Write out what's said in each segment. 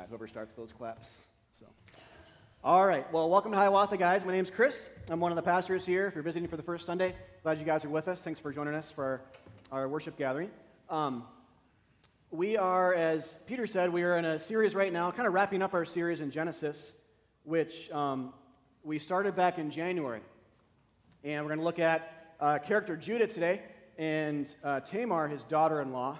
that, whoever starts those claps. So. All right. Well, welcome to Hiawatha, guys. My name's Chris. I'm one of the pastors here. If you're visiting for the first Sunday, glad you guys are with us. Thanks for joining us for our, our worship gathering. Um, we are, as Peter said, we are in a series right now, kind of wrapping up our series in Genesis, which um, we started back in January. And we're going to look at uh, character Judah today and uh, Tamar, his daughter in law,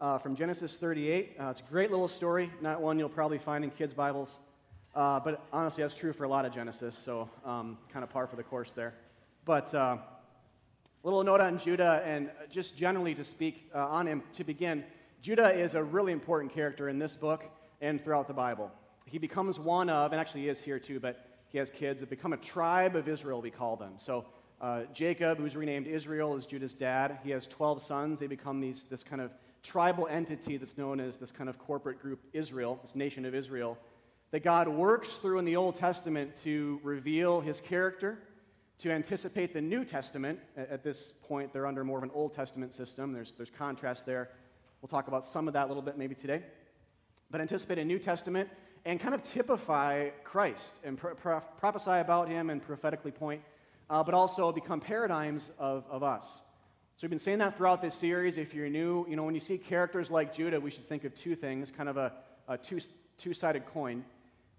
uh, from Genesis 38. Uh, it's a great little story, not one you'll probably find in kids' Bibles. Uh, but honestly, that's true for a lot of Genesis, so um, kind of par for the course there. But uh, little note on Judah, and just generally to speak uh, on him to begin, Judah is a really important character in this book and throughout the Bible. He becomes one of, and actually he is here too, but he has kids that become a tribe of Israel, we call them. So uh, Jacob, who's renamed Israel, is Judah's dad. He has 12 sons. They become these, this kind of tribal entity that's known as this kind of corporate group Israel, this nation of Israel that God works through in the Old Testament to reveal his character, to anticipate the New Testament. At this point, they're under more of an Old Testament system. There's, there's contrast there. We'll talk about some of that a little bit maybe today. But anticipate a New Testament and kind of typify Christ and pro- pro- prophesy about him and prophetically point, uh, but also become paradigms of, of us. So we've been saying that throughout this series. If you're new, you know, when you see characters like Judah, we should think of two things, kind of a, a two, two-sided coin.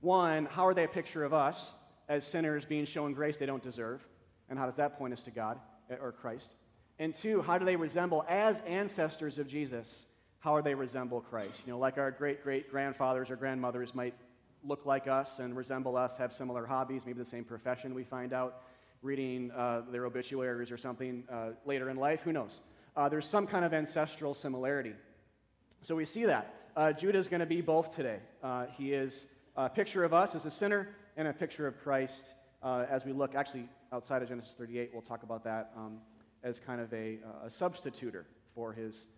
One, how are they a picture of us as sinners being shown grace they don't deserve? And how does that point us to God eh, or Christ? And two, how do they resemble, as ancestors of Jesus, how do they resemble Christ? You know, like our great great grandfathers or grandmothers might look like us and resemble us, have similar hobbies, maybe the same profession, we find out, reading uh, their obituaries or something uh, later in life, who knows? Uh, there's some kind of ancestral similarity. So we see that. Uh, Judah is going to be both today. Uh, he is a picture of us as a sinner and a picture of Christ uh, as we look, actually, outside of Genesis 38, we'll talk about that um, as kind of a, a substituter for his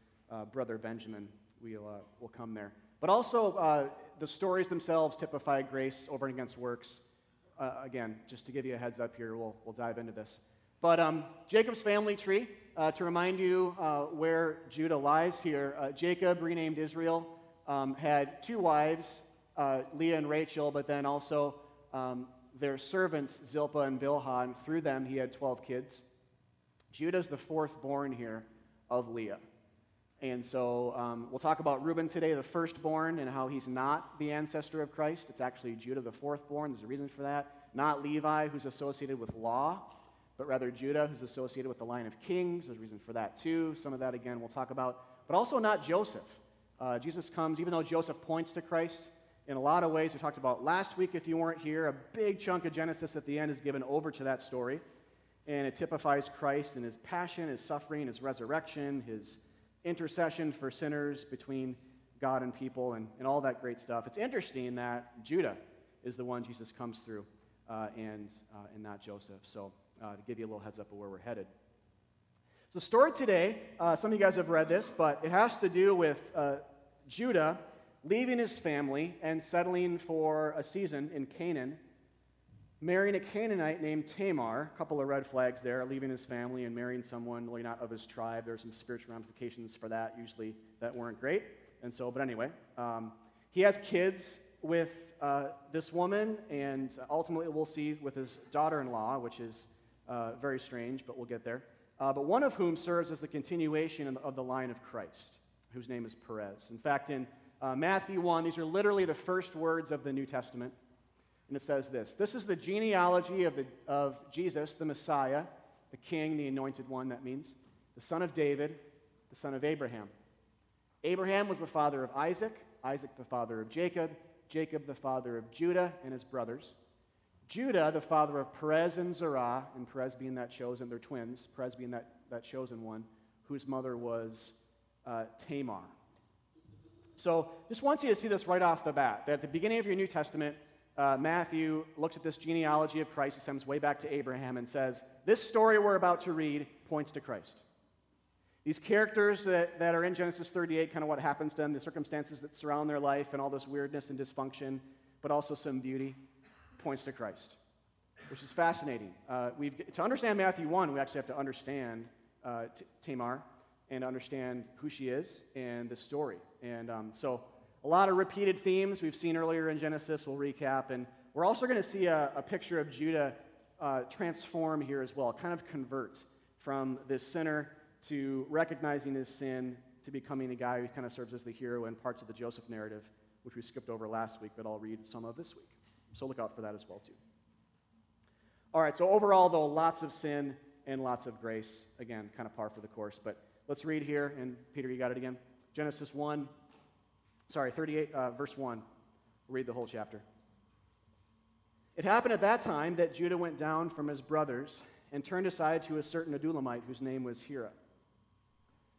brother Benjamin. We'll, we'll come there. But also, the stories themselves typify grace over and against works. Uh, again, just to give you a heads up here, we'll, we'll dive into this. But um, Jacob's family tree, uh, to remind you where Judah lies here, Jacob, renamed Israel, um, had two wives uh, Leah and Rachel, but then also um, their servants, Zilpah and Bilhah, and through them he had 12 kids. Judah's the fourth born here of Leah. And so um, we'll talk about Reuben today, the firstborn, and how he's not the ancestor of Christ. It's actually Judah, the fourthborn. There's a reason for that. Not Levi, who's associated with law, but rather Judah, who's associated with the line of kings. There's a reason for that too. Some of that, again, we'll talk about. But also not Joseph. Uh, Jesus comes, even though Joseph points to Christ, in a lot of ways we talked about last week if you weren't here. A big chunk of Genesis at the end is given over to that story. And it typifies Christ and his passion, his suffering, his resurrection, his intercession for sinners between God and people, and, and all that great stuff. It's interesting that Judah is the one Jesus comes through uh, and, uh, and not Joseph. So, uh, to give you a little heads up of where we're headed. So, the story today, uh, some of you guys have read this, but it has to do with uh, Judah leaving his family and settling for a season in Canaan, marrying a Canaanite named Tamar. A couple of red flags there, leaving his family and marrying someone really not of his tribe. There's some spiritual ramifications for that, usually that weren't great. And so, but anyway, um, he has kids with uh, this woman, and ultimately we'll see with his daughter in law, which is uh, very strange, but we'll get there. Uh, but one of whom serves as the continuation of the line of Christ, whose name is Perez. In fact, in uh, Matthew 1. These are literally the first words of the New Testament. And it says this This is the genealogy of, the, of Jesus, the Messiah, the King, the anointed one, that means, the son of David, the son of Abraham. Abraham was the father of Isaac, Isaac the father of Jacob, Jacob the father of Judah and his brothers. Judah, the father of Perez and Zerah, and Perez being that chosen, they're twins, Perez being that, that chosen one, whose mother was uh, Tamar. So just want you to see this right off the bat that at the beginning of your New Testament, uh, Matthew looks at this genealogy of Christ. He sends way back to Abraham and says, This story we're about to read points to Christ. These characters that, that are in Genesis 38, kind of what happens to them, the circumstances that surround their life, and all this weirdness and dysfunction, but also some beauty, points to Christ, which is fascinating. Uh, we've, to understand Matthew 1, we actually have to understand uh, Tamar and understand who she is and the story. And um, so, A lot of repeated themes we've seen earlier in Genesis, we'll recap. And we're also going to see a, a, picture of Judah uh, transform here as well, kind of convert from this sinner to recognizing his sin to becoming a guy who kind of serves as the hero in parts of the Joseph narrative, which we skipped over last week, but I'll read some of this week. So look out for that as well, too. All right, so overall, though, lots of sin and lots of grace. Again, kind of par for the course. But let's read here. And Peter, you got it again? Genesis 1, sorry, 38, uh, verse 1. Read the whole chapter. It happened at that time that Judah went down from his brothers and turned aside to a certain Adullamite whose name was Hira.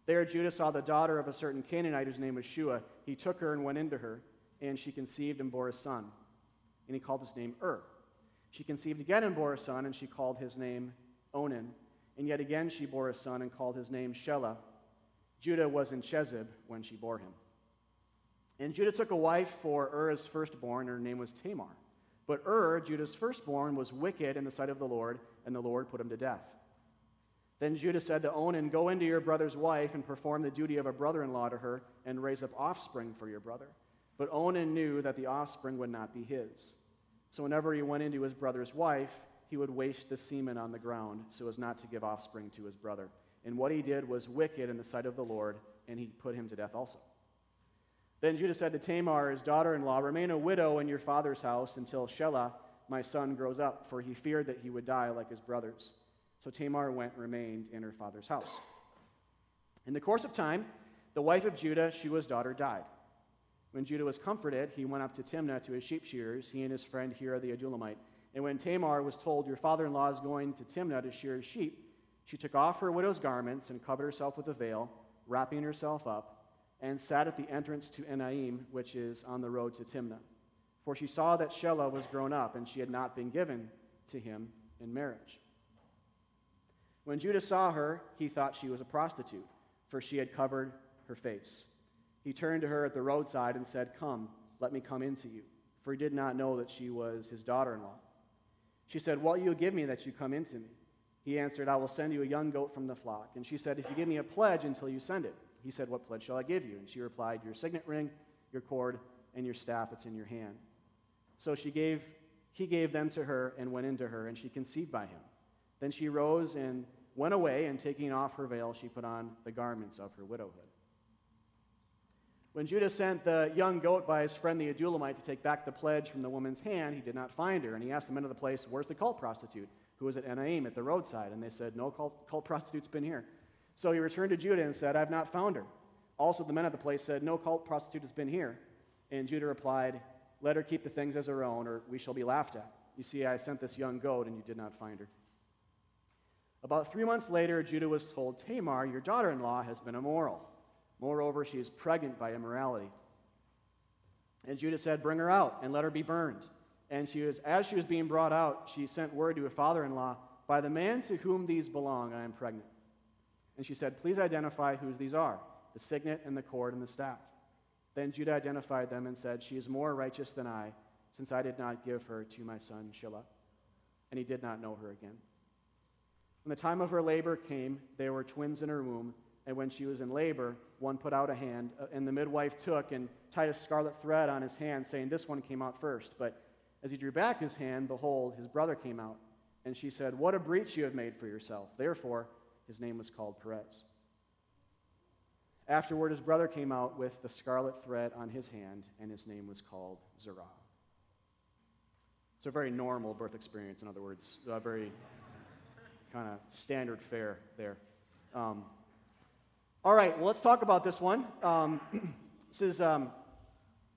There Judah saw the daughter of a certain Canaanite whose name was Shua. He took her and went into her, and she conceived and bore a son. And he called his name Ur. She conceived again and bore a son, and she called his name Onan. And yet again she bore a son and called his name Shelah. Judah was in Chezib when she bore him. And Judah took a wife for Er's firstborn, and her name was Tamar. But Ur, Judah's firstborn, was wicked in the sight of the Lord, and the Lord put him to death. Then Judah said to Onan, Go into your brother's wife and perform the duty of a brother in law to her, and raise up offspring for your brother. But Onan knew that the offspring would not be his. So whenever he went into his brother's wife, he would waste the semen on the ground so as not to give offspring to his brother. And what he did was wicked in the sight of the Lord, and he put him to death also. Then Judah said to Tamar, his daughter in law, Remain a widow in your father's house until Shelah, my son, grows up, for he feared that he would die like his brothers. So Tamar went and remained in her father's house. In the course of time, the wife of Judah, Shua's daughter, died. When Judah was comforted, he went up to Timnah to his sheep shearers, he and his friend Hira the Adullamite. And when Tamar was told, Your father in law is going to Timnah to shear his sheep, she took off her widow's garments and covered herself with a veil, wrapping herself up, and sat at the entrance to Enaim, which is on the road to Timnah. For she saw that Shelah was grown up, and she had not been given to him in marriage. When Judah saw her, he thought she was a prostitute, for she had covered her face. He turned to her at the roadside and said, Come, let me come in to you, for he did not know that she was his daughter in law. She said, What will you give me that you come in to me? He answered, I will send you a young goat from the flock. And she said, If you give me a pledge until you send it. He said, What pledge shall I give you? And she replied, Your signet ring, your cord, and your staff that's in your hand. So she gave, he gave them to her and went into her, and she conceived by him. Then she rose and went away, and taking off her veil, she put on the garments of her widowhood. When Judah sent the young goat by his friend the Adullamite to take back the pledge from the woman's hand, he did not find her. And he asked the men of the place, Where's the cult prostitute who was at Enaim at the roadside? And they said, No cult, cult prostitute's been here. So he returned to Judah and said, I've not found her. Also, the men of the place said, No cult prostitute has been here. And Judah replied, Let her keep the things as her own, or we shall be laughed at. You see, I sent this young goat, and you did not find her. About three months later, Judah was told, Tamar, your daughter in law, has been immoral. Moreover, she is pregnant by immorality. And Judah said, Bring her out and let her be burned. And she was, as she was being brought out, she sent word to her father in law, By the man to whom these belong, I am pregnant. And she said, Please identify whose these are the signet and the cord and the staff. Then Judah identified them and said, She is more righteous than I, since I did not give her to my son Shelah. And he did not know her again. When the time of her labor came, there were twins in her womb. And when she was in labor, one put out a hand, uh, and the midwife took and tied a scarlet thread on his hand, saying, This one came out first. But as he drew back his hand, behold, his brother came out. And she said, What a breach you have made for yourself. Therefore, his name was called Perez. Afterward, his brother came out with the scarlet thread on his hand, and his name was called Zerah. It's a very normal birth experience, in other words, a very kind of standard fare there. Um, all right, well, let's talk about this one. Um, this is um,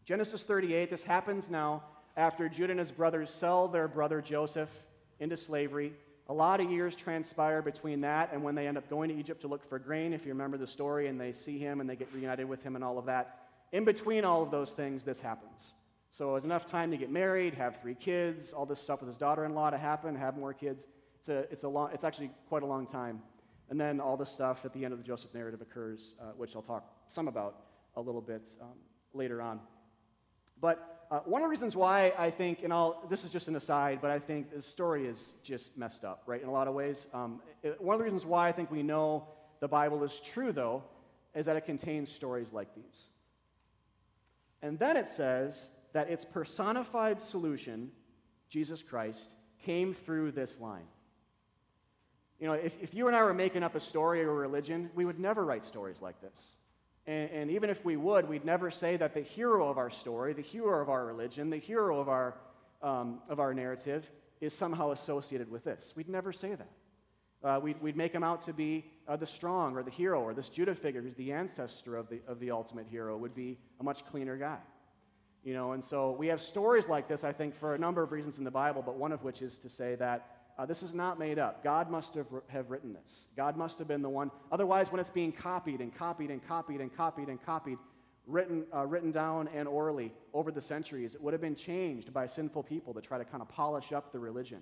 Genesis 38. This happens now after Judah and his brothers sell their brother Joseph into slavery. A lot of years transpire between that and when they end up going to Egypt to look for grain, if you remember the story, and they see him and they get reunited with him and all of that. In between all of those things, this happens. So it was enough time to get married, have three kids, all this stuff with his daughter in law to happen, have more kids. It's, a, it's, a long, it's actually quite a long time. And then all the stuff at the end of the Joseph narrative occurs, uh, which I'll talk some about a little bit um, later on. But uh, one of the reasons why I think, and I'll, this is just an aside, but I think the story is just messed up, right, in a lot of ways. Um, it, one of the reasons why I think we know the Bible is true, though, is that it contains stories like these. And then it says that its personified solution, Jesus Christ, came through this line. You know, if, if you and I were making up a story or a religion, we would never write stories like this. And, and, even if we would, we'd never say that the hero of our story, the hero of our religion, the hero of our, um, of our narrative is somehow associated with this. We'd never say that. Uh, we'd, we'd make him out to be uh, the strong or the hero, or this Judah figure who's the ancestor of the, of the ultimate hero would be a much cleaner guy. You know, and so we have stories like this, I think, for a number of reasons in the Bible, but one of which is to say that uh, this is not made up. God must have, have written this. God must have been the one. Otherwise, when it's being copied and copied and copied and copied and copied, written, uh, written down and orally over the centuries, it would have been changed by sinful people to try to kind of polish up the religion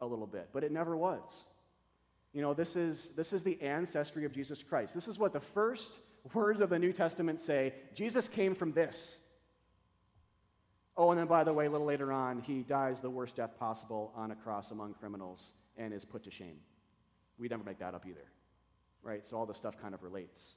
a little bit. But it never was. You know, this is, this is the ancestry of Jesus Christ. This is what the first words of the New Testament say Jesus came from this. Oh, and then by the way, a little later on, he dies the worst death possible on a cross among criminals and is put to shame. We never make that up either, right? So all this stuff kind of relates.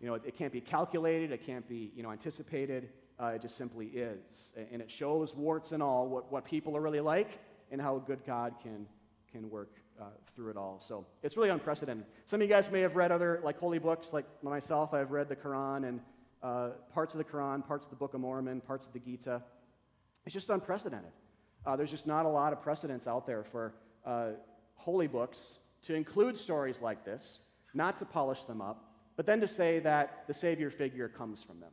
You know, it, it can't be calculated, it can't be, you know, anticipated. Uh, it just simply is. And it shows, warts and all, what, what people are really like and how a good God can, can work uh, through it all. So it's really unprecedented. Some of you guys may have read other, like, holy books, like myself. I've read the Quran and uh, parts of the Quran, parts of the Book of Mormon, parts of the Gita. It's just unprecedented. Uh, there's just not a lot of precedents out there for uh, holy books to include stories like this, not to polish them up, but then to say that the Savior figure comes from them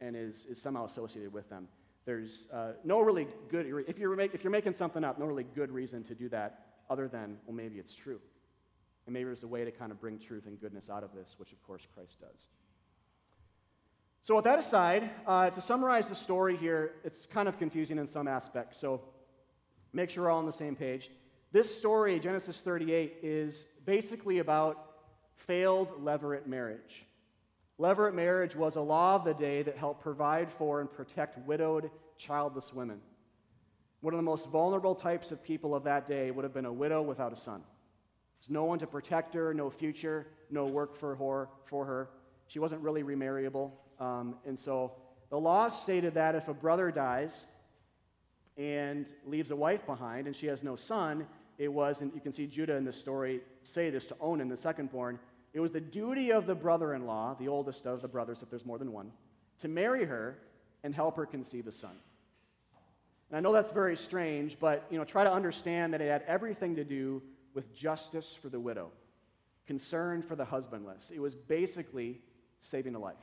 and is, is somehow associated with them. There's uh, no really good, if you're, make, if you're making something up, no really good reason to do that other than, well, maybe it's true. And maybe there's a way to kind of bring truth and goodness out of this, which of course Christ does. So, with that aside, uh, to summarize the story here, it's kind of confusing in some aspects. So, make sure we're all on the same page. This story, Genesis 38, is basically about failed levirate marriage. Levirate marriage was a law of the day that helped provide for and protect widowed, childless women. One of the most vulnerable types of people of that day would have been a widow without a son. There's no one to protect her, no future, no work for her. For her. She wasn't really remarriable. Um, and so the law stated that if a brother dies and leaves a wife behind and she has no son, it was, and you can see Judah in this story say this to Onan, the second born, it was the duty of the brother in law, the oldest of the brothers, if there's more than one, to marry her and help her conceive a son. And I know that's very strange, but you know, try to understand that it had everything to do with justice for the widow, concern for the husbandless. It was basically saving a life.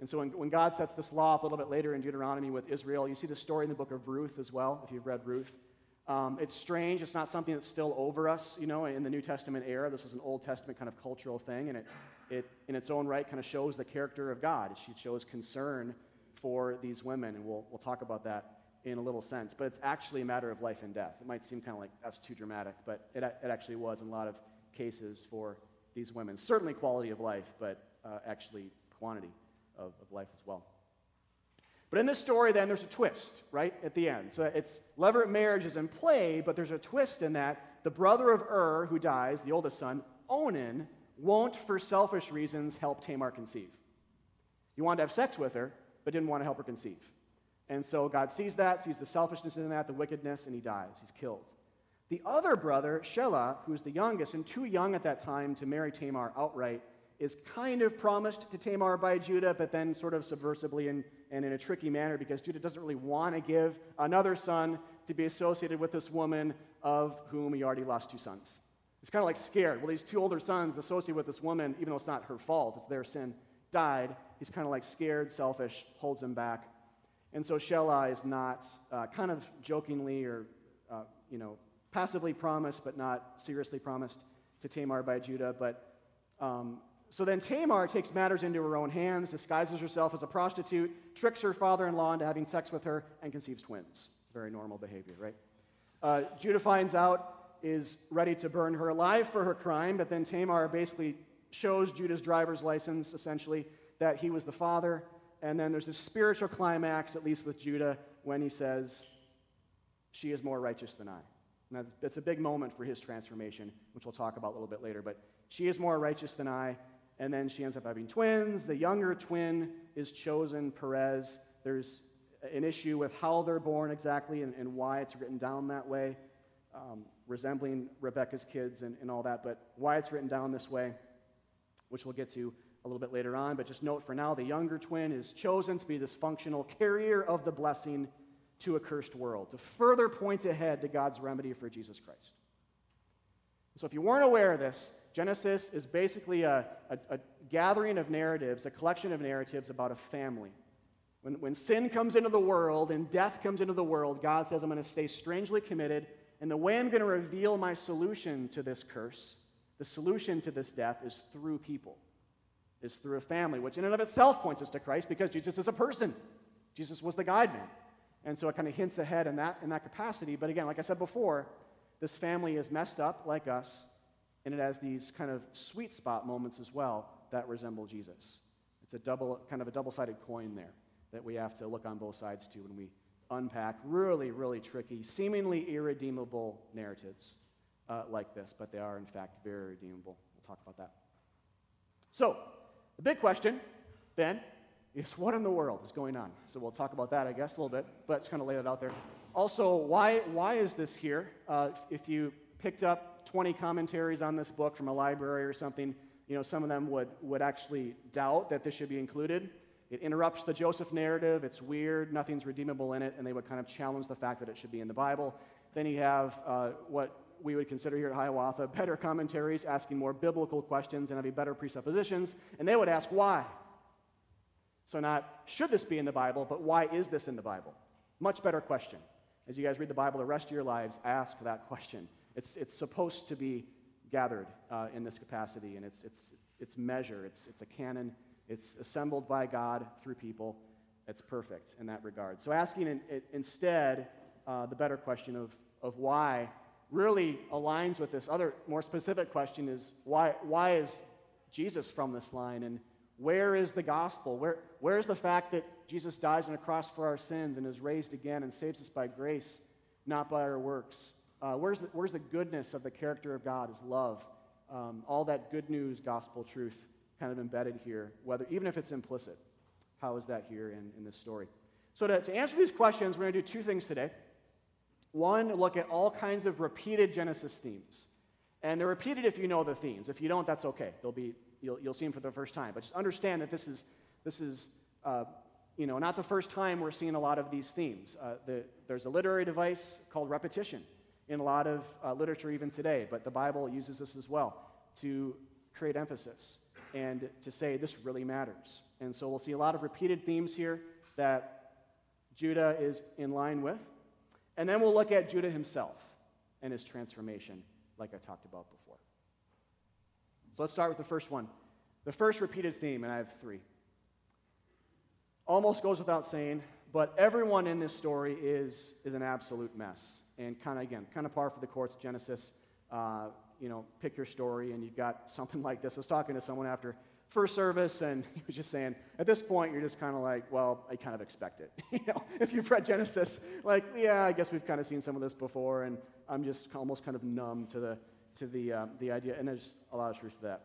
And so when, when God sets this law up a little bit later in Deuteronomy with Israel, you see the story in the book of Ruth as well, if you've read Ruth. Um, it's strange. It's not something that's still over us, you know, in the New Testament era. This is an Old Testament kind of cultural thing, and it, it in its own right, kind of shows the character of God. It shows concern for these women, and we'll, we'll talk about that in a little sense. But it's actually a matter of life and death. It might seem kind of like that's too dramatic, but it, it actually was in a lot of cases for these women. Certainly quality of life, but uh, actually quantity of, of life as well. But in this story, then, there's a twist, right, at the end. So it's levirate marriage is in play, but there's a twist in that the brother of Ur, who dies, the oldest son, Onan, won't, for selfish reasons, help Tamar conceive. He wanted to have sex with her, but didn't want to help her conceive. And so God sees that, sees the selfishness in that, the wickedness, and he dies. He's killed. The other brother, Shelah, who's the youngest and too young at that time to marry Tamar outright, is kind of promised to Tamar by Judah, but then sort of subversively and, and in a tricky manner because Judah doesn't really want to give another son to be associated with this woman of whom he already lost two sons. He's kind of like scared. Well, these two older sons associated with this woman, even though it's not her fault, it's their sin, died. He's kind of like scared, selfish, holds him back. And so Shelah is not uh, kind of jokingly or, uh, you know, passively promised, but not seriously promised to Tamar by Judah. But um, so then Tamar takes matters into her own hands, disguises herself as a prostitute, tricks her father in law into having sex with her, and conceives twins. Very normal behavior, right? Uh, Judah finds out, is ready to burn her alive for her crime, but then Tamar basically shows Judah's driver's license, essentially, that he was the father. And then there's this spiritual climax, at least with Judah, when he says, She is more righteous than I. And that's, that's a big moment for his transformation, which we'll talk about a little bit later. But she is more righteous than I and then she ends up having twins. The younger twin is chosen, Perez. There's an issue with how they're born exactly and, and why it's written down that way, um, resembling Rebecca's kids and, and all that, but why it's written down this way, which we'll get to a little bit later on. But just note for now, the younger twin is chosen to be this functional carrier of the blessing to a cursed world, to further point ahead to God's remedy for Jesus Christ. So, if you weren't aware of this, Genesis is basically a, a, a, gathering of narratives, a collection of narratives about a family. When, when sin comes into the world and death comes into the world, God says, I'm going to stay strangely committed, and the way I'm going to reveal my solution to this curse, the solution to this death, is through people, is through a family, which in and of itself points us to Christ because Jesus is a person. Jesus was the guide man. And so it kind of hints ahead in that, in that capacity. But again, like I said before, this family is messed up like us, and it has these kind of sweet spot moments as well that resemble Jesus. It's a double, kind of a double sided coin there that we have to look on both sides to when we unpack really, really tricky, seemingly irredeemable narratives uh, like this, but they are, in fact, very redeemable. We'll talk about that. So, the big question then is what in the world is going on? So, we'll talk about that, I guess, a little bit, but it's kind of lay it out there. Also, why, why is this here? Uh, if you picked up 20 commentaries on this book from a library or something, you know, some of them would, would actually doubt that this should be included. It interrupts the Joseph narrative. It's weird. Nothing's redeemable in it. And they would kind of challenge the fact that it should be in the Bible. Then you have uh, what we would consider here at Hiawatha better commentaries, asking more biblical questions and having better presuppositions. And they would ask why. So, not should this be in the Bible, but why is this in the Bible? Much better question. As you guys read the Bible the rest of your lives, ask that question. It's, it's supposed to be gathered uh, in this capacity, and it's, it's, it's measure, it's, it's a canon, it's assembled by God through people. It's perfect in that regard. So, asking in, it, instead uh, the better question of, of why really aligns with this other more specific question is why, why is Jesus from this line? And where is the gospel? Where, where is the fact that Jesus dies on a cross for our sins and is raised again and saves us by grace, not by our works? Uh, where's, the, where's the goodness of the character of God, is love? Um, all that good news, gospel truth kind of embedded here, whether, even if it's implicit. How is that here in, in this story? So, to, to answer these questions, we're going to do two things today. One, look at all kinds of repeated Genesis themes. And they're repeated if you know the themes. If you don't, that's okay. They'll be, you'll, you'll see them for the first time. But just understand that this is, this is uh, you know, not the first time we're seeing a lot of these themes. Uh, the, there's a literary device called repetition in a lot of uh, literature even today, but the Bible uses this as well to create emphasis and to say this really matters. And so we'll see a lot of repeated themes here that Judah is in line with. And then we'll look at Judah himself and his transformation, like I talked about before. So let's start with the first one. The first repeated theme, and I have three. Almost goes without saying, but everyone in this story is, is an absolute mess. And kind of, again, kind of par for the course, Genesis. Uh, you know, pick your story, and you've got something like this. I was talking to someone after first service, and he was just saying, at this point, you're just kind of like, well, I kind of expect it. you know, if you've read Genesis, like, yeah, I guess we've kind of seen some of this before, and I'm just almost kind of numb to the to the uh, the idea, and there's a lot of truth to that.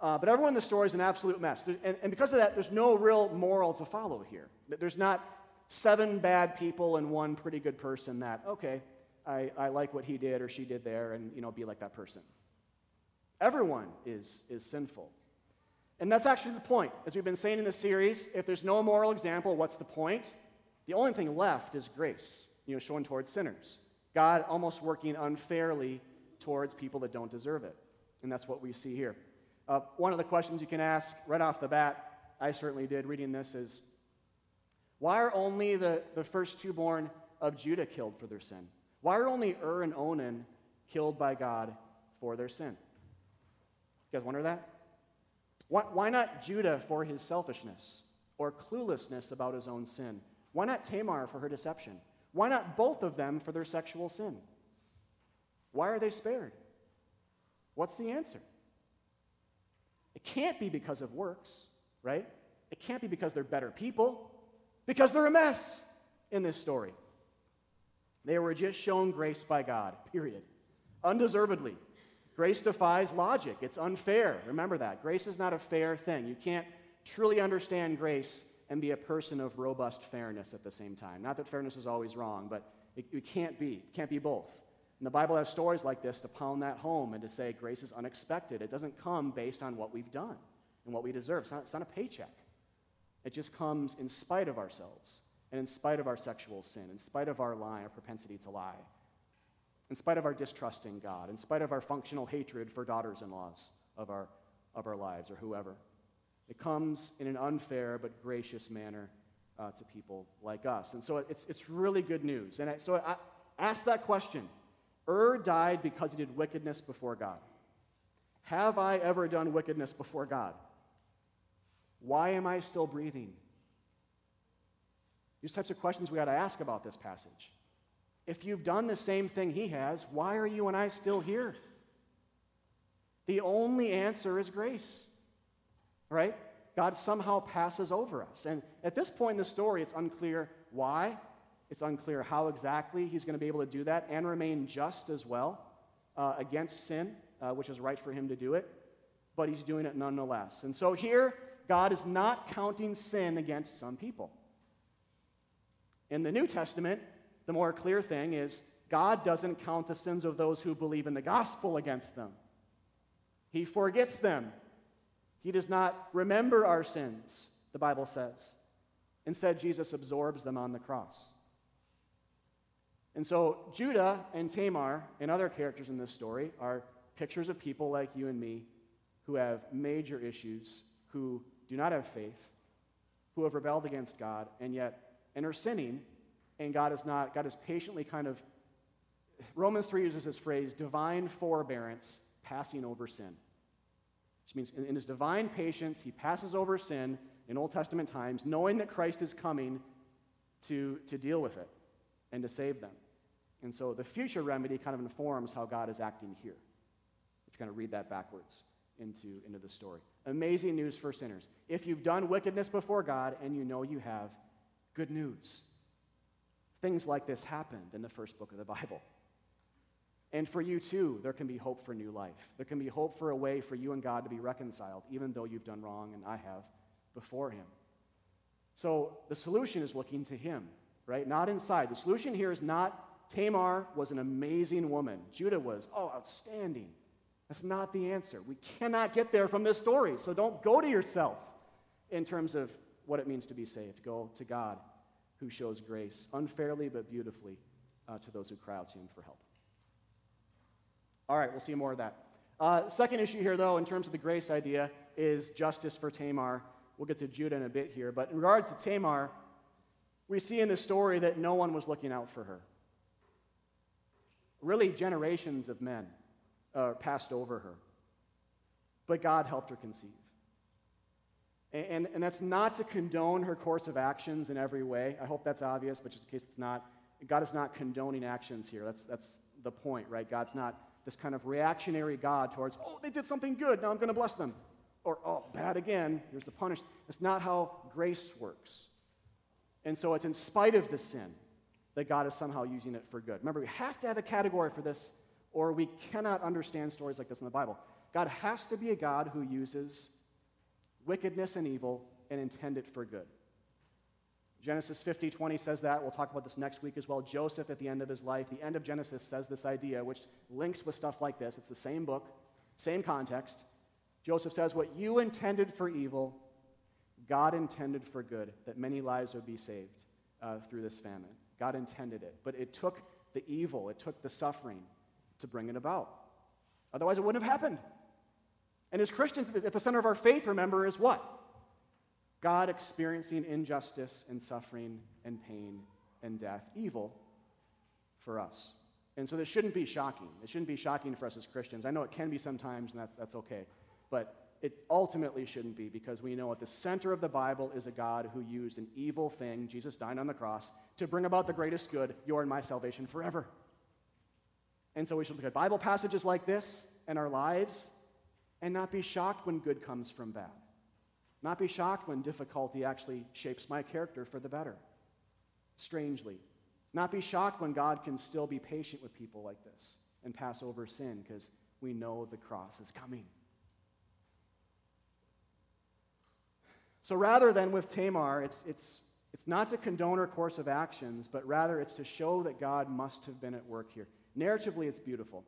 Uh, but everyone in the story is an absolute mess, and, and because of that, there's no real moral to follow here. There's not seven bad people and one pretty good person that okay, I, I like what he did or she did there, and you know, be like that person. Everyone is is sinful. And that's actually the point. As we've been saying in this series, if there's no moral example, what's the point? The only thing left is grace, you know, shown towards sinners. God almost working unfairly towards people that don't deserve it. And that's what we see here. Uh, one of the questions you can ask right off the bat, I certainly did reading this, is why are only the, the first two born of Judah killed for their sin? Why are only Ur and Onan killed by God for their sin? You guys wonder that? Why, why not Judah for his selfishness or cluelessness about his own sin? Why not Tamar for her deception? Why not both of them for their sexual sin? Why are they spared? What's the answer? It can't be because of works, right? It can't be because they're better people, because they're a mess in this story. They were just shown grace by God, period. Undeservedly. Grace defies logic. It's unfair. Remember that. Grace is not a fair thing. You can't truly understand grace and be a person of robust fairness at the same time. Not that fairness is always wrong, but it, it can't be. It can't be both. And the Bible has stories like this to pound that home and to say grace is unexpected. It doesn't come based on what we've done and what we deserve. It's not, it's not a paycheck. It just comes in spite of ourselves and in spite of our sexual sin, in spite of our lie, our propensity to lie, in spite of our distrust in God, in spite of our functional hatred for daughters in laws of our, of our lives or whoever. It comes in an unfair but gracious manner uh, to people like us. And so it's, it's really good news. And I, so I ask that question Ur died because he did wickedness before God. Have I ever done wickedness before God? Why am I still breathing? These types of questions we got to ask about this passage. If you've done the same thing he has, why are you and I still here? The only answer is grace, right? God somehow passes over us. And at this point in the story, it's unclear why. It's unclear how exactly he's going to be able to do that and remain just as well uh, against sin, uh, which is right for him to do it. But he's doing it nonetheless. And so here, God is not counting sin against some people. In the New Testament, the more clear thing is God doesn't count the sins of those who believe in the gospel against them. He forgets them. He does not remember our sins, the Bible says. Instead, Jesus absorbs them on the cross. And so, Judah and Tamar and other characters in this story are pictures of people like you and me who have major issues, who do not have faith, who have rebelled against God, and yet and are sinning, and God is not, God is patiently kind of Romans 3 uses this phrase, divine forbearance passing over sin. Which means in, in his divine patience, he passes over sin in Old Testament times, knowing that Christ is coming to, to deal with it and to save them. And so the future remedy kind of informs how God is acting here. If you kind of read that backwards into, into the story. Amazing news for sinners. If you've done wickedness before God and you know you have, good news. Things like this happened in the first book of the Bible. And for you too, there can be hope for new life. There can be hope for a way for you and God to be reconciled, even though you've done wrong and I have before Him. So the solution is looking to Him, right? Not inside. The solution here is not Tamar was an amazing woman. Judah was, oh, outstanding. That's not the answer. We cannot get there from this story. So don't go to yourself in terms of what it means to be saved. Go to God who shows grace unfairly but beautifully uh, to those who cry out to Him for help. All right, we'll see more of that. Uh, second issue here, though, in terms of the grace idea, is justice for Tamar. We'll get to Judah in a bit here. But in regards to Tamar, we see in the story that no one was looking out for her. Really, generations of men uh, passed over her. But God helped her conceive. And, and, that's not to condone her course of actions in every way. I hope that's obvious, but just in case it's not, God is not condoning actions here. That's, that's the point, right? God's not this kind of reactionary God towards, oh, they did something good, now I'm going to bless them. Or, oh, bad again, here's the punish. It's not how grace works. And so it's in spite of the sin that God is somehow using it for good. Remember, we have to have a category for this, or we cannot understand stories like this in the Bible. God has to be a God who uses wickedness and evil and intend it for good. Genesis 50, 20 says that. We'll talk about this next week as well. Joseph, at the end of his life, the end of Genesis says this idea, which links with stuff like this. It's the same book, same context. Joseph says, What you intended for evil, God intended for good, that many lives would be saved uh, through this famine. God intended it. But it took the evil, it took the suffering to bring it about. Otherwise, it wouldn't have happened. And as Christians, at the center of our faith, remember, is what? God experiencing injustice and suffering and pain and death, evil for us. And so this shouldn't be shocking. It shouldn't be shocking for us as Christians. I know it can be sometimes, and that's, that's okay. But it ultimately shouldn't be because we know at the center of the Bible is a God who used an evil thing, Jesus dying on the cross, to bring about the greatest good, your and my salvation forever. And so we should look at Bible passages like this in our lives and not be shocked when good comes from bad. Not be shocked when difficulty actually shapes my character for the better. Strangely. Not be shocked when God can still be patient with people like this and pass over sin because we know the cross is coming. So rather than with Tamar, it's, it's, it's not to condone her course of actions, but rather it's to show that God must have been at work here. Narratively, it's beautiful.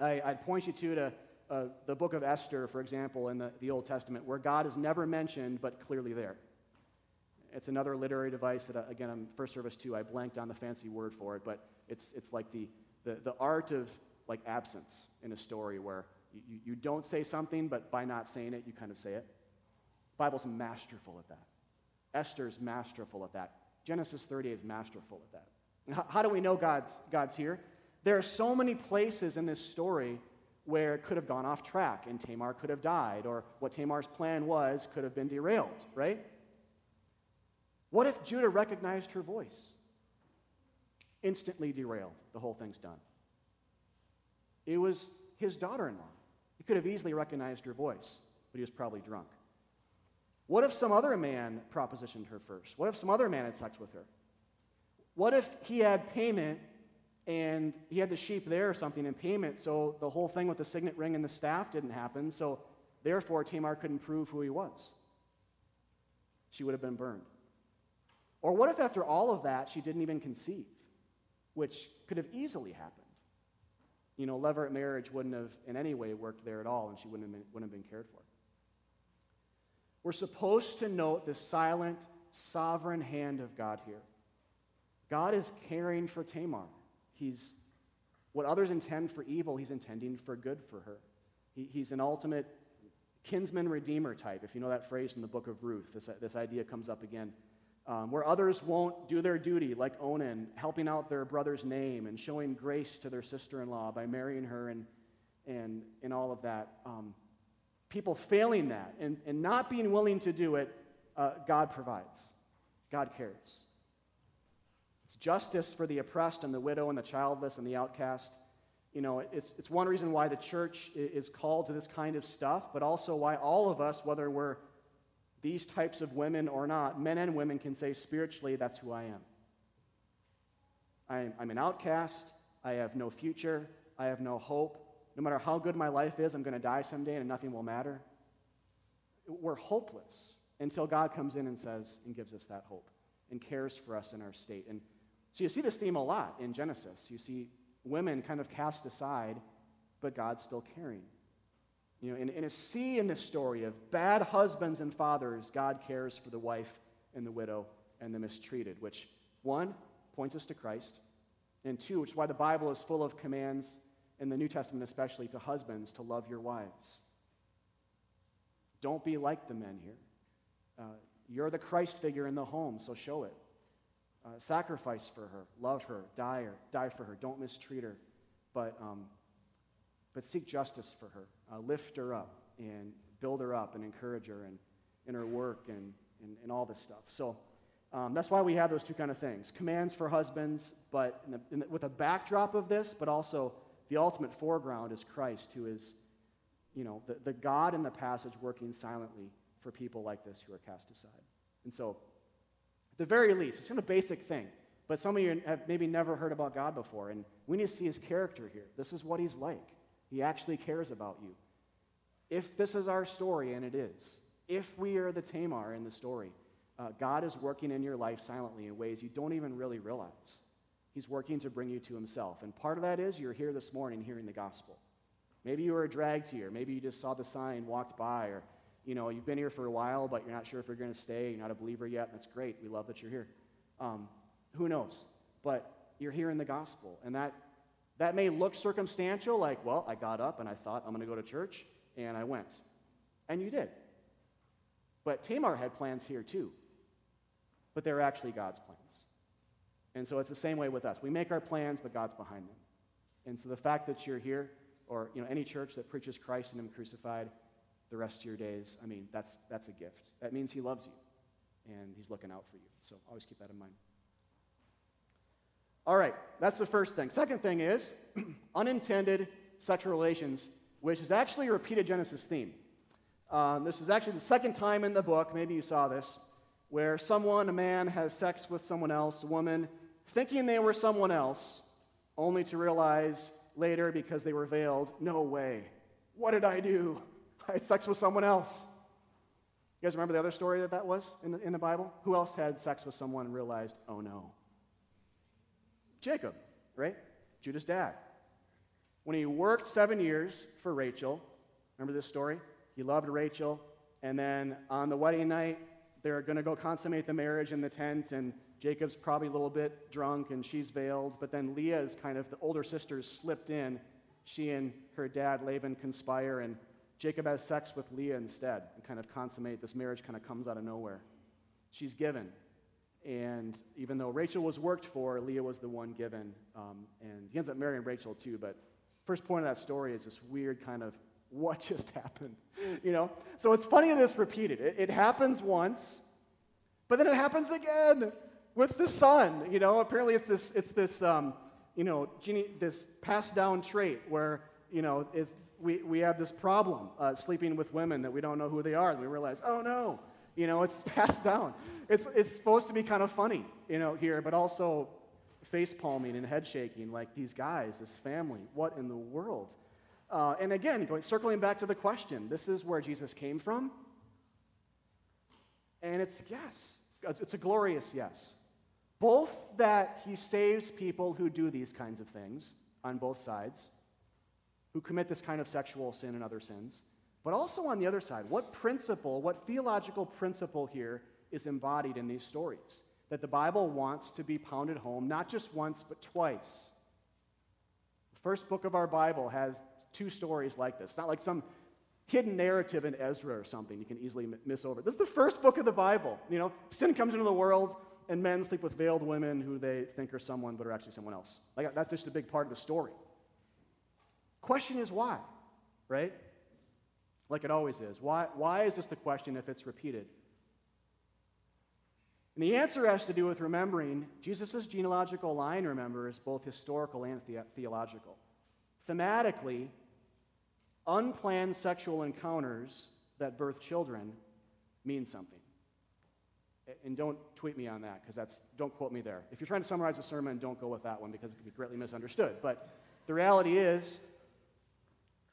I, I'd point you to, to uh, the book of Esther, for example, in the, the Old Testament, where God is never mentioned but clearly there. It's another literary device that, uh, again, I'm first service too. I blanked on the fancy word for it, but it's, it's like the, the, the art of like absence in a story where you, you don't say something, but by not saying it, you kind of say it. Bible's masterful at that. Esther's masterful at that. Genesis 38 is masterful at that. How, how do we know God's, God's here? There are so many places in this story where it could have gone off track and Tamar could have died, or what Tamar's plan was could have been derailed, right? What if Judah recognized her voice? Instantly derailed. The whole thing's done. It was his daughter in law. He could have easily recognized her voice, but he was probably drunk. What if some other man propositioned her first? What if some other man had sex with her? What if he had payment and he had the sheep there or something in payment, so the whole thing with the signet ring and the staff didn't happen, so therefore Tamar couldn't prove who he was? She would have been burned. Or what if after all of that she didn't even conceive, which could have easily happened? You know, levirate marriage wouldn't have in any way worked there at all, and she wouldn't have been, wouldn't have been cared for. We're supposed to note the silent, sovereign hand of God here. God is caring for Tamar. He's what others intend for evil, he's intending for good for her. He, he's an ultimate kinsman redeemer type, if you know that phrase in the book of Ruth. This, this idea comes up again. Um, where others won't do their duty, like Onan, helping out their brother's name and showing grace to their sister in law by marrying her and, and, and all of that. Um, people failing that and, and not being willing to do it, uh, God provides. God cares. It's justice for the oppressed and the widow and the childless and the outcast. You know, it's, it's one reason why the church is called to this kind of stuff, but also why all of us, whether we're these types of women or not, men and women can say spiritually, that's who I am. I'm, I'm an outcast. I have no future. I have no hope. No matter how good my life is, I'm going to die someday and nothing will matter. We're hopeless until God comes in and says and gives us that hope and cares for us in our state. And so you see this theme a lot in Genesis. You see women kind of cast aside, but God's still caring. You know, in, in a sea in this story of bad husbands and fathers, God cares for the wife and the widow and the mistreated, which, one, points us to Christ, and two, which is why the Bible is full of commands in the New Testament especially, to husbands to love your wives. Don't be like the men here. Uh, you're the Christ figure in the home, so show it. Uh, sacrifice for her, love her, die, her, die for her. Don't mistreat her, but, um, but seek justice for her. Uh, lift her up and build her up and encourage her and, in her work and, and, and all this stuff. So um, that's why we have those two kind of things commands for husbands, but in the, in the, with a backdrop of this, but also the ultimate foreground is Christ, who is, you know, the, the God in the passage working silently for people like this who are cast aside. And so, at the very least, it's kind of a basic thing, but some of you have maybe never heard about God before, and we need to see his character here. This is what he's like. He actually cares about you. If this is our story, and it is, if we are the Tamar in the story, uh, God is working in your life silently in ways you don't even really realize. He's working to bring you to himself. And part of that is you're here this morning hearing the gospel. Maybe you were dragged here. Maybe you just saw the sign, walked by, or you know, you've been here for a while, but you're not sure if you're going to stay. You're not a believer yet. And that's great. We love that you're here. Um, who knows? But you're hearing the gospel. And that, that may look circumstantial, like, well, I got up and I thought I'm going to go to church, and I went. And you did. But Tamar had plans here too. But they're actually God's plans. And so it's the same way with us. We make our plans, but God's behind them. And so the fact that you're here, or you know, any church that preaches Christ and Him crucified the rest of your days, I mean, that's, that's a gift. That means He loves you, and He's looking out for you. So always keep that in mind. All right, that's the first thing. Second thing is unintended sexual relations, which is actually a repeated Genesis theme. Um, this is actually the second time in the book, maybe you saw this, where someone, a man, has sex with someone else, a woman, thinking they were someone else, only to realize later, because they were veiled, no way. What did I do? I had sex with someone else. You guys remember the other story that that was in the, in the Bible? Who else had sex with someone and realized, oh no? Jacob, right? Judah's dad. When he worked seven years for Rachel, remember this story? He loved Rachel, and then on the wedding night, they're going to go consummate the marriage in the tent, and Jacob's probably a little bit drunk and she's veiled, but then Leah is kind of the older sister's slipped in. She and her dad Laban conspire, and Jacob has sex with Leah instead and kind of consummate this marriage, kind of comes out of nowhere. She's given. And even though Rachel was worked for, Leah was the one given. Um, and he ends up marrying Rachel too. But first point of that story is this weird kind of what just happened? You know? So it's funny that it's repeated. It, it happens once, but then it happens again with the son. You know, apparently it's this, it's this, um, you know, this passed down trait where, you know, we, we have this problem uh, sleeping with women that we don't know who they are. We realize, oh no, you know, it's passed down. It's, it's supposed to be kind of funny, you know, here, but also face palming and head shaking like these guys, this family, what in the world? Uh, and again, going, circling back to the question, this is where Jesus came from? And it's yes. It's a glorious yes. Both that he saves people who do these kinds of things on both sides, who commit this kind of sexual sin and other sins, but also on the other side, what principle, what theological principle here is embodied in these stories? That the Bible wants to be pounded home, not just once, but twice. The first book of our Bible has two stories like this. Not like some hidden narrative in Ezra or something you can easily miss over. This is the first book of the Bible. You know, sin comes into the world, and men sleep with veiled women who they think are someone but are actually someone else. Like, that's just a big part of the story. Question is why, right? Like it always is. Why, why is this the question if it's repeated? And the answer has to do with remembering Jesus' genealogical line, remember, is both historical and the- theological. Thematically, unplanned sexual encounters that birth children mean something and don't tweet me on that because that's don't quote me there if you're trying to summarize a sermon don't go with that one because it could be greatly misunderstood but the reality is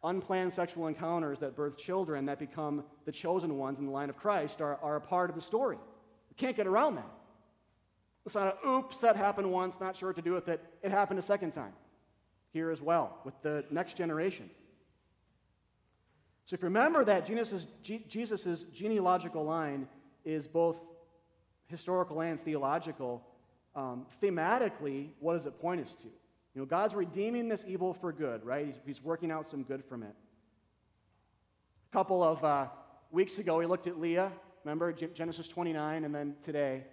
unplanned sexual encounters that birth children that become the chosen ones in the line of christ are, are a part of the story. You can't get around that. It's not a oops that happened once not sure what to do with it. It happened a second time here as well with the next generation. So if you remember that jesus' jesus's genealogical line is both historical and theological, um, thematically, what does it point us to? You know, God's redeeming this evil for good, right? He's, he's working out some good from it. A couple of uh, weeks ago, we looked at Leah. Remember Genesis 29, and then today,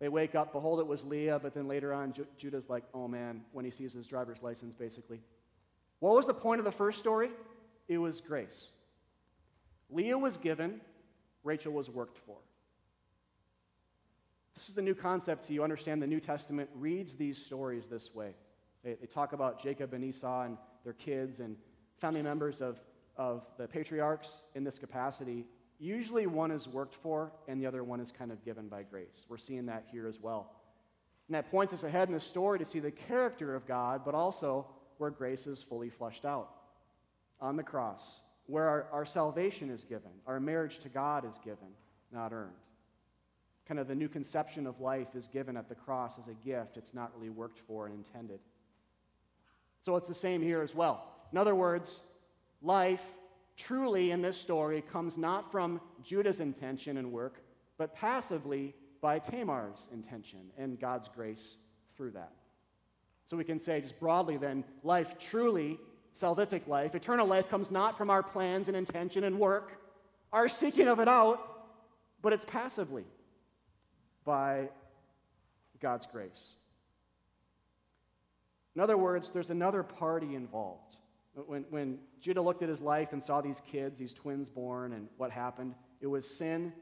they wake up, behold, it was Leah, but then later on, Ju- Judah's like, oh man, when he sees his driver's license, basically. What was the point of the first story? It was grace. Leah was given, Rachel was worked for. This is a new concept to you. Understand the New Testament reads these stories this way. They, they talk about Jacob and Esau and their kids and family members of, of the patriarchs in this capacity. Usually one is worked for and the other one is kind of given by grace. We're seeing that here as well. And that points us ahead in the story to see the character of God, but also where grace is fully fleshed out on the cross, where our, our salvation is given, our marriage to God is given, not earned kind of the new conception of life is given at the cross as a gift. It's not really worked for and intended. So it's the same here as well. In other words, life truly in this story comes not from Judah's intention and work, but passively by Tamar's intention and God's grace through that. So we can say, just broadly, then, life truly, salvific life, eternal life comes not from our plans and intention and work, our seeking of it out, but it's passively by God's grace. In other words, there's another party involved. When, when Judah looked at his life and saw these kids, these twins born, and what happened, it was sin.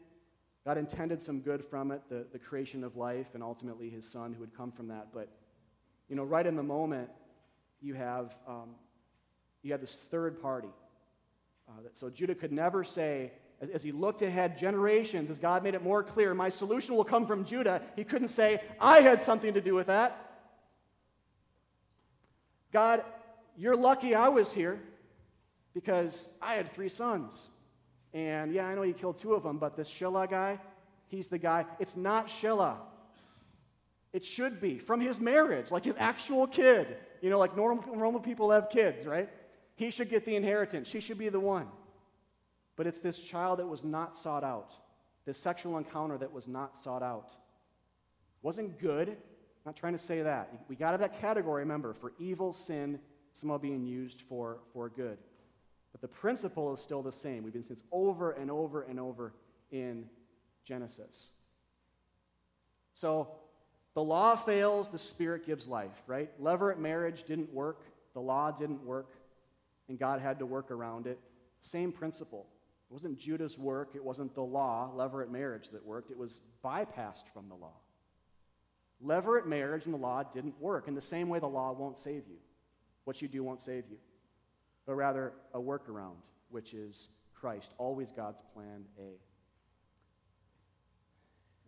God intended some good from it, the, the creation of life, and ultimately his son who would come from that. But, you know, right in the moment, you have, um, you have this third party. Uh, that, so Judah could never say, as, as he looked ahead generations, as God made it more clear, my solution will come from Judah, he couldn't say, I had something to do with that. God, you're lucky I was here because I had three sons. And yeah, I know you killed two of them, but this Shelah guy, he's the guy. It's not Shelah. It should be from his marriage, like his actual kid. You know, like normal, normal people have kids, right? He should get the inheritance. She should be the one. But it's this child that was not sought out, this sexual encounter that was not sought out. Wasn't good. I'm not trying to say that. We got out of that category, remember, for evil, sin, somehow being used for, for good. But the principle is still the same. We've been seeing this over and over and over in Genesis. So the law fails, the Spirit gives life, right? Levirate marriage didn't work, the law didn't work, and God had to work around it. Same principle. It wasn't Judah's work, it wasn't the law, levirate marriage, that worked. It was bypassed from the law. Levirate marriage and the law didn't work. In the same way, the law won't save you. What you do won't save you, but rather a workaround, which is Christ, always God's plan A.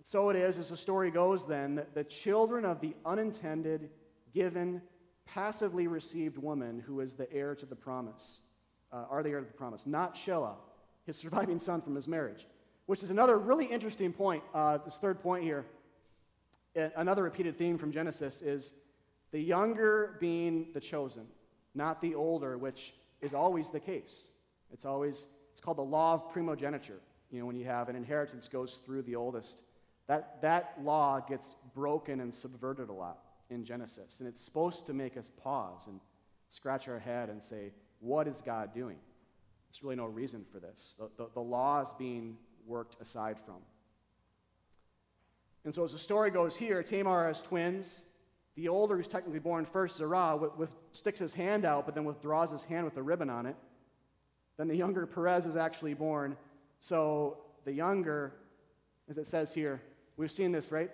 So it is, as the story goes, then, that the children of the unintended, given, passively received woman who is the heir to the promise uh, are the heir to the promise, not Shelah, his surviving son from his marriage, which is another really interesting point. Uh, this third point here, another repeated theme from Genesis is the younger being the chosen, not the older, which is always the case. It's always, it's called the law of primogeniture. You know, when you have an inheritance goes through the oldest, that, that law gets broken and subverted a lot in Genesis. And it's supposed to make us pause and scratch our head and say, what is God doing? There's really no reason for this. The, the, the law is being worked aside from. And so, as the story goes here, Tamar has twins. The older, who's technically born first, Zerah, with, with, sticks his hand out, but then withdraws his hand with a ribbon on it. Then the younger Perez is actually born. So the younger, as it says here, we've seen this, right?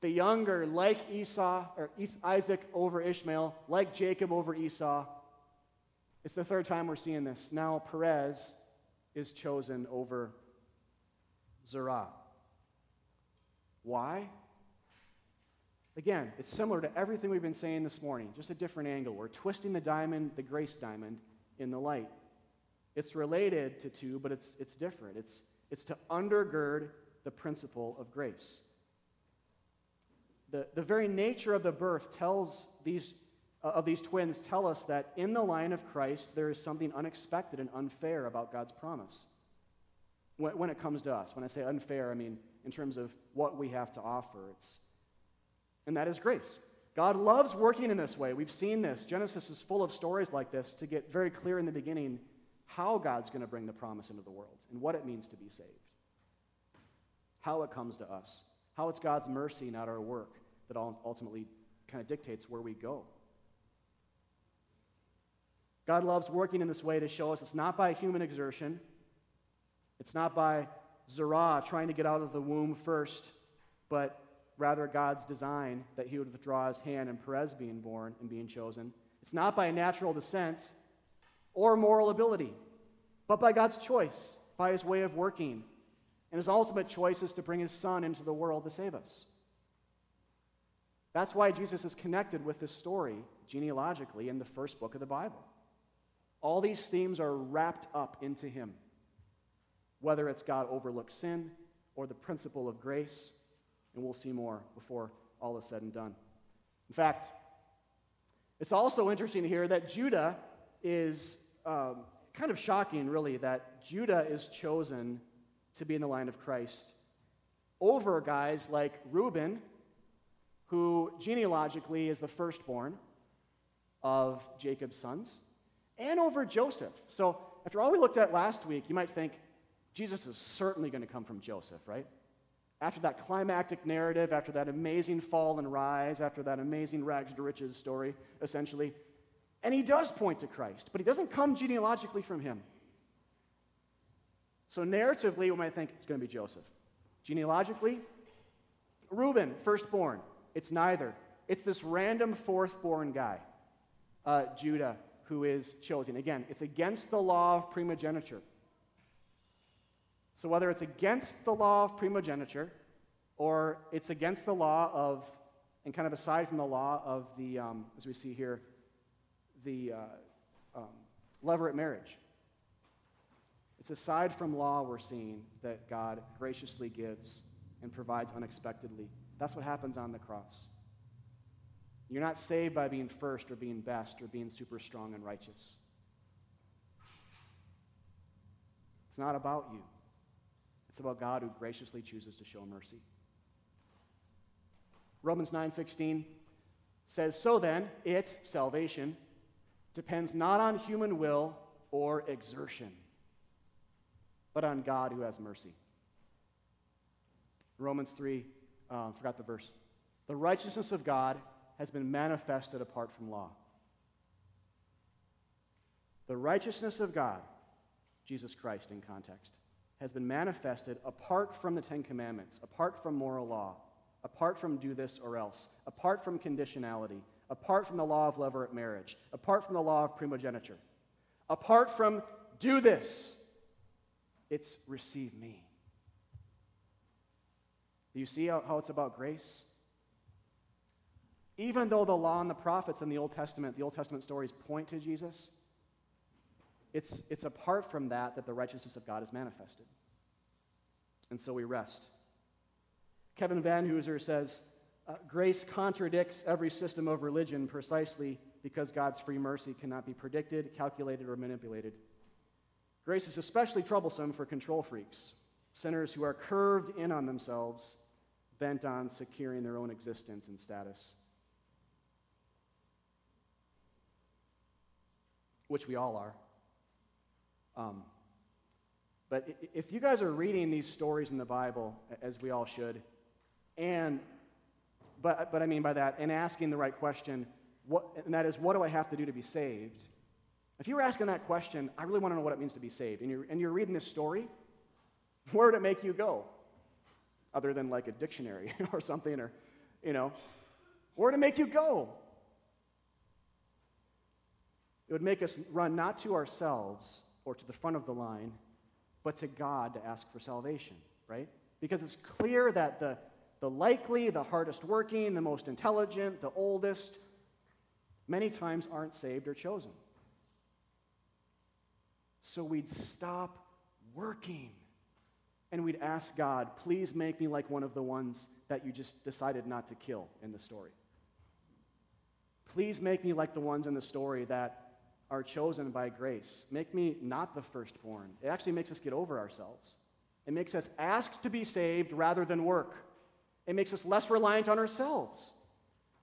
The younger, like Esau, or Isaac over Ishmael, like Jacob over Esau, it's the third time we're seeing this. Now Perez is chosen over Zerah. Why? Again, it's similar to everything we've been saying this morning, just a different angle. We're twisting the diamond, the grace diamond, in the light. It's related to two, but it's, it's different. It's, it's to undergird the principle of grace. The, the very nature of the birth tells these uh, of these twins tell us that in the line of Christ, there is something unexpected and unfair about God's promise. When, when it comes to us, when I say unfair, I mean in terms of what we have to offer. It's, and that is grace. God loves working in this way. We've seen this. Genesis is full of stories like this to get very clear in the beginning how God's going to bring the promise into the world and what it means to be saved, how it comes to us, how it's God's mercy, not our work, that ultimately kind of dictates where we go. God loves working in this way to show us it's not by human exertion, it's not by Zerah trying to get out of the womb first, but rather God's design that he would withdraw his hand and Perez being born and being chosen. It's not by natural descent or moral ability, but by God's choice, by his way of working. And his ultimate choice is to bring his son into the world to save us. That's why Jesus is connected with this story genealogically in the first book of the Bible. All these themes are wrapped up into him, whether it's God overlooks sin or the principle of grace, and we'll see more before all is said and done. In fact, it's also interesting hear that Judah is um, kind of shocking, really, that Judah is chosen to be in the line of Christ over guys like Reuben, who genealogically is the firstborn of Jacob's sons and over Joseph. So, after all we looked at last week, you might think Jesus is certainly going to come from Joseph, right? After that climactic narrative, after that amazing fall and rise, after that amazing rags to riches story, essentially. And he does point to Christ, but he doesn't come genealogically from him. So, narratively, we might think it's going to be Joseph. Genealogically, Reuben, firstborn. It's neither. It's this random fourth-born guy, uh, Judah, who is chosen. Again, it's against the law of primogeniture. So, whether it's against the law of primogeniture or it's against the law of, and kind of aside from the law of the, um, as we see here, the uh, um, marriage. It's aside from law we're seeing that God graciously gives and provides unexpectedly. That's what happens on the cross. You're not saved by being first or being best or being super strong and righteous. It's not about you. It's about God who graciously chooses to show mercy. Romans 9:16 says, "So then, its salvation depends not on human will or exertion, but on God who has mercy." Romans 3, uh, forgot the verse. The righteousness of God has been manifested apart from law. The righteousness of God, Jesus Christ in context, has been manifested apart from the Ten Commandments, apart from moral law, apart from do this or else, apart from conditionality, apart from the law of levirate marriage, apart from the law of primogeniture, apart from do this, it's receive me. Do you see how, how it's about grace? Even though the law and the prophets in the Old Testament, the Old Testament stories point to Jesus, it's, it's apart from that that the righteousness of God is manifested. And so we rest. Kevin Vanhoozer says, uh, Grace contradicts every system of religion precisely because God's free mercy cannot be predicted, calculated, or manipulated. Grace is especially troublesome for control freaks, sinners who are curved in on themselves, bent on securing their own existence and status. which we all are. Um, but if you guys are reading these stories in the Bible, as we all should, and but, but I mean by that, and asking the right question, what, and that is, what do I have to do to be saved? If you were asking that question, I really want to know what it means to be saved, and you're, and you're reading this story, where would it make you go? Other than like a dictionary or something, or, you know, where would it make you go? It would make us run not to ourselves or to the front of the line, but to God to ask for salvation, right? Because it's clear that the, the likely, the hardest working, the most intelligent, the oldest, many times aren't saved or chosen. So we'd stop working and we'd ask God, please make me like one of the ones that you just decided not to kill in the story. Please make me like the ones in the story that are chosen by grace. Make me not the firstborn. It actually makes us get over ourselves. It makes us ask to be saved rather than work. It makes us less reliant on ourselves.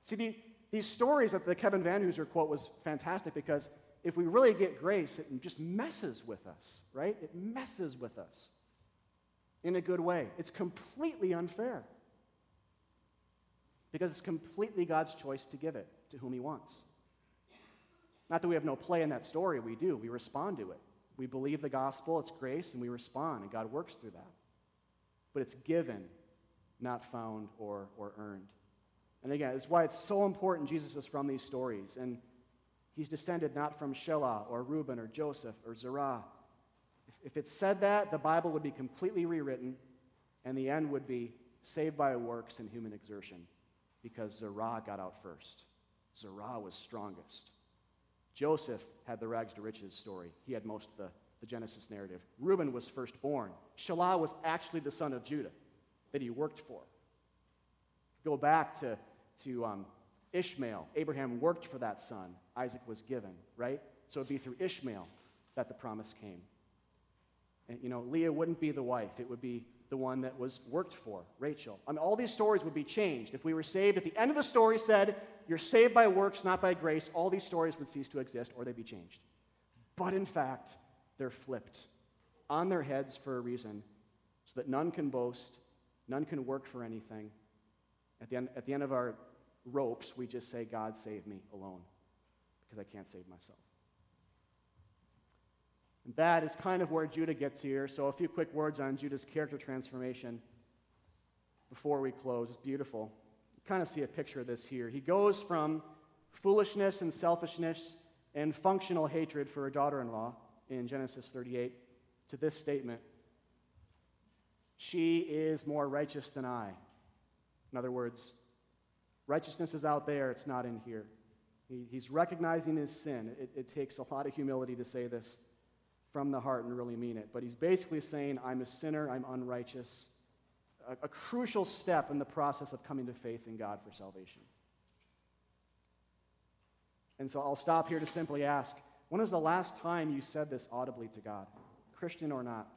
See, the, these stories that the Kevin Vanhoozer quote was fantastic because if we really get grace, it just messes with us, right? It messes with us in a good way. It's completely unfair because it's completely God's choice to give it to whom He wants. Not that we have no play in that story, we do. We respond to it. We believe the gospel, it's grace, and we respond, and God works through that. But it's given, not found or, or earned. And again, it's why it's so important Jesus is from these stories. And he's descended not from Shelah or Reuben or Joseph or Zerah. If, if it said that, the Bible would be completely rewritten, and the end would be saved by works and human exertion because Zerah got out first. Zerah was strongest. Joseph had the rags to riches story. He had most of the, the Genesis narrative. Reuben was firstborn. Shelah was actually the son of Judah that he worked for. Go back to, to um, Ishmael. Abraham worked for that son. Isaac was given, right? So it'd be through Ishmael that the promise came. And, you know, Leah wouldn't be the wife, it would be the one that was worked for, Rachel. I mean, all these stories would be changed. If we were saved, at the end of the story said, You're saved by works, not by grace, all these stories would cease to exist or they'd be changed. But in fact, they're flipped on their heads for a reason so that none can boast, none can work for anything. At the end, at the end of our ropes, we just say, God save me alone because I can't save myself. And that is kind of where Judah gets here. So, a few quick words on Judah's character transformation before we close. It's beautiful. You kind of see a picture of this here. He goes from foolishness and selfishness and functional hatred for a daughter in law in Genesis 38 to this statement She is more righteous than I. In other words, righteousness is out there, it's not in here. He, he's recognizing his sin. It, it takes a lot of humility to say this. From the heart and really mean it. But he's basically saying, I'm a sinner, I'm unrighteous. A, a crucial step in the process of coming to faith in God for salvation. And so I'll stop here to simply ask when is the last time you said this audibly to God, Christian or not?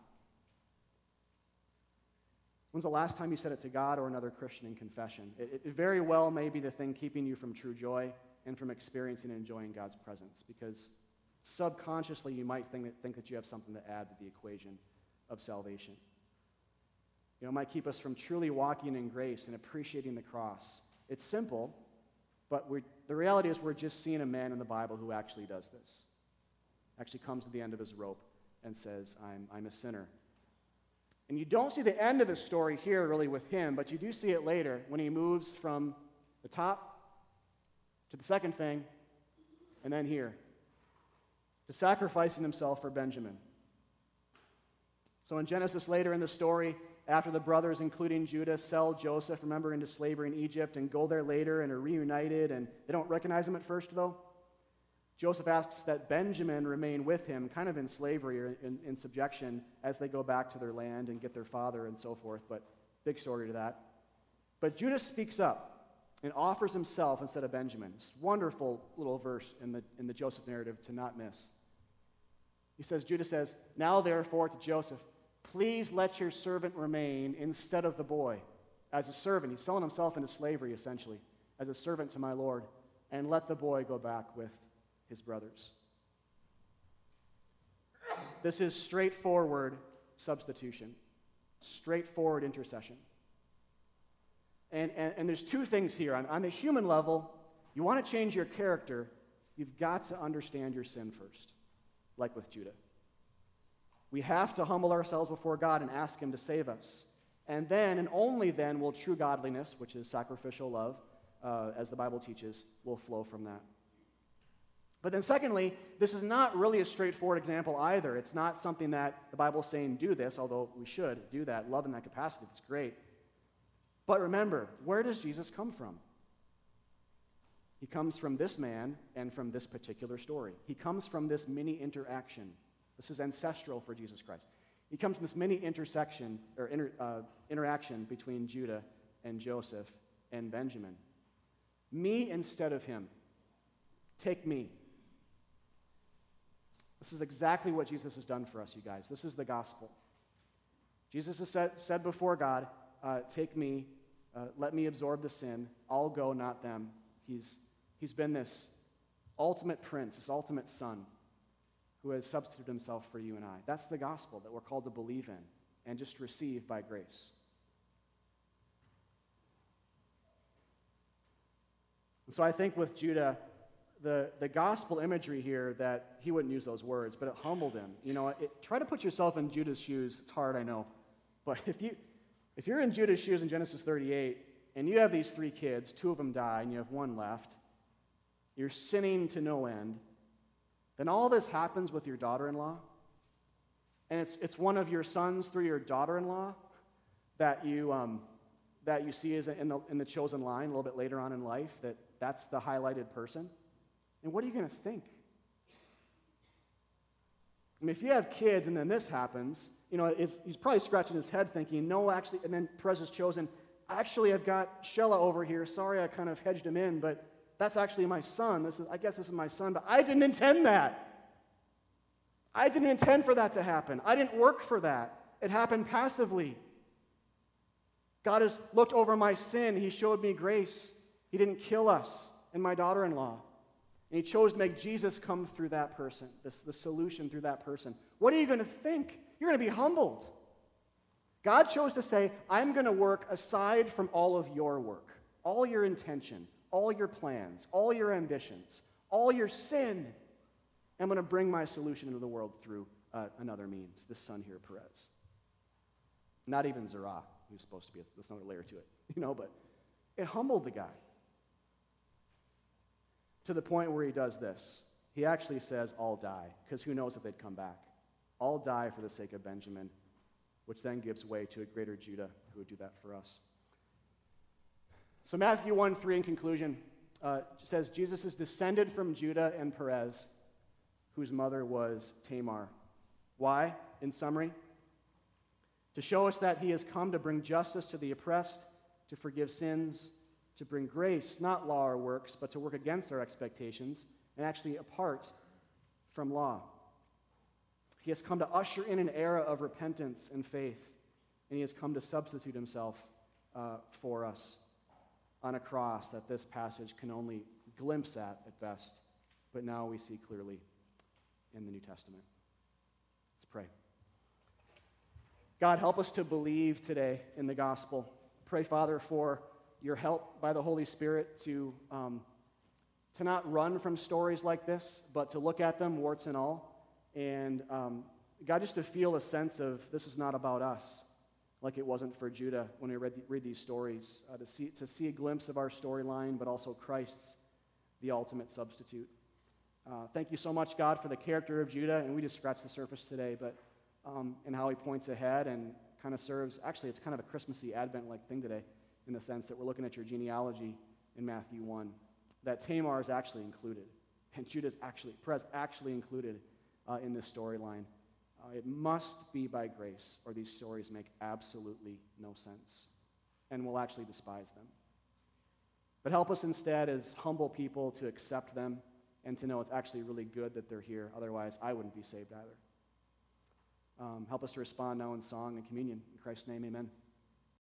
When's the last time you said it to God or another Christian in confession? It, it, very well may be the thing keeping you from true joy and from experiencing and enjoying God's presence because subconsciously you might think that, think that you have something to add to the equation of salvation. You know, it might keep us from truly walking in grace and appreciating the cross. It's simple, but the reality is we're just seeing a man in the Bible who actually does this. Actually comes to the end of his rope and says, I'm, I'm a sinner. And you don't see the end of the story here really with him, but you do see it later when he moves from the top to the second thing, and then here to sacrificing himself for Benjamin. So in Genesis later in the story, after the brothers, including Judah, sell Joseph, remember, into slavery in Egypt and go there later and are reunited, and they don't recognize him at first, though. Joseph asks that Benjamin remain with him, kind of in slavery or in, in, subjection, as they go back to their land and get their father and so forth. But big story to that. But Judah speaks up and offers himself instead of Benjamin. It's wonderful little verse in the, in the Joseph narrative to not miss. He says, Judah says, Now therefore to Joseph, please let your servant remain instead of the boy as a servant. He's selling himself into slavery, essentially, as a servant to my Lord, and let the boy go back with his brothers. This is straightforward substitution, straightforward intercession. And, and, and there's two things here. On, on the human level, you want to change your character, you've got to understand your sin first, like with Judah. We have to humble ourselves before God and ask Him to save us. And then, and only then, will true godliness, which is sacrificial love, uh, as the Bible teaches, will flow from that. But then, secondly, this is not really a straightforward example either. It's not something that the Bible is saying do this, although we should do that, love in that capacity. That's great. But remember, where does Jesus come from? He comes from this man and from this particular story. He comes from this mini interaction. This is ancestral for Jesus Christ. He comes from this mini intersection or inter, uh, interaction between Judah and Joseph and Benjamin. Me instead of him. Take me. This is exactly what Jesus has done for us, you guys. This is the gospel. Jesus has said, said before God, uh, Take me, uh, let me absorb the sin. I'll go, not them. He's, he's been this ultimate prince, this ultimate son who has substituted himself for you and I. That's the gospel that we're called to believe in and just receive by grace. And so I think with Judah, the, the gospel imagery here that he wouldn't use those words, but it humbled him. You know, it, try to put yourself in Judah's shoes. It's hard, I know. But if, you, if you're in Judah's shoes in Genesis 38 and you have these three kids, two of them die, and you have one left, you're sinning to no end, then all this happens with your daughter in law. And it's, it's one of your sons through your daughter in law that you, um, that you see as in the, in the chosen line a little bit later on in life, that that's the highlighted person. And what are you going to think? I mean, if you have kids and then this happens, you know, he's probably scratching his head thinking, no, actually, and then Perez is chosen. Actually, I've got Shelah over here. Sorry, I kind of hedged him in, but that's actually my son. This is, I guess this is my son, but I didn't intend that. I didn't intend for that to happen. I didn't work for that. It happened passively. God has looked over my sin. He showed me grace. He didn't kill us and my daughter in law. And he chose to make Jesus come through that person, this, the solution through that person. What are you going to think? You're going to be humbled. God chose to say, I'm going to work aside from all of your work, all your intention, all your plans, all your ambitions, all your sin. I'm going to bring my solution into the world through uh, another means, this son here, Perez. Not even Zerah, who's supposed to be, there's another layer to it, you know, but it humbled the guy to the point where he does this. He actually says, I'll die, because who knows if they'd come back. I'll die for the sake of Benjamin, which then gives way to a greater Judah who would do that for us. So, Matthew 1 3 in conclusion uh, says Jesus is descended from Judah and Perez, whose mother was Tamar. Why? In summary, to show us that he has come to bring justice to the oppressed, to forgive sins, to bring grace, not law or works, but to work against our expectations and actually apart from law. He has come to usher in an era of repentance and faith, and he has come to substitute himself uh, for us on a cross that this passage can only glimpse at at best, but now we see clearly in the New Testament. Let's pray. God, help us to believe today in the gospel. Pray, Father, for your help by the Holy Spirit to, um, to not run from stories like this, but to look at them, warts and all. And um, God, just to feel a sense of this is not about us, like it wasn't for Judah when we read, the, read these stories, uh, to, see, to see a glimpse of our storyline, but also Christ's, the ultimate substitute. Uh, thank you so much, God, for the character of Judah, and we just scratched the surface today, but um, and how he points ahead and kind of serves. Actually, it's kind of a Christmassy Advent-like thing today, in the sense that we're looking at your genealogy in Matthew one, that Tamar is actually included, and Judah's actually Perez actually included uh, in this storyline. Uh, it must be by grace, or these stories make absolutely no sense, and we'll actually despise them. But help us instead, as humble people, to accept them and to know it's actually really good that they're here. Otherwise, I wouldn't be saved either. Um, help us to respond now in song and communion. In Christ's name, amen.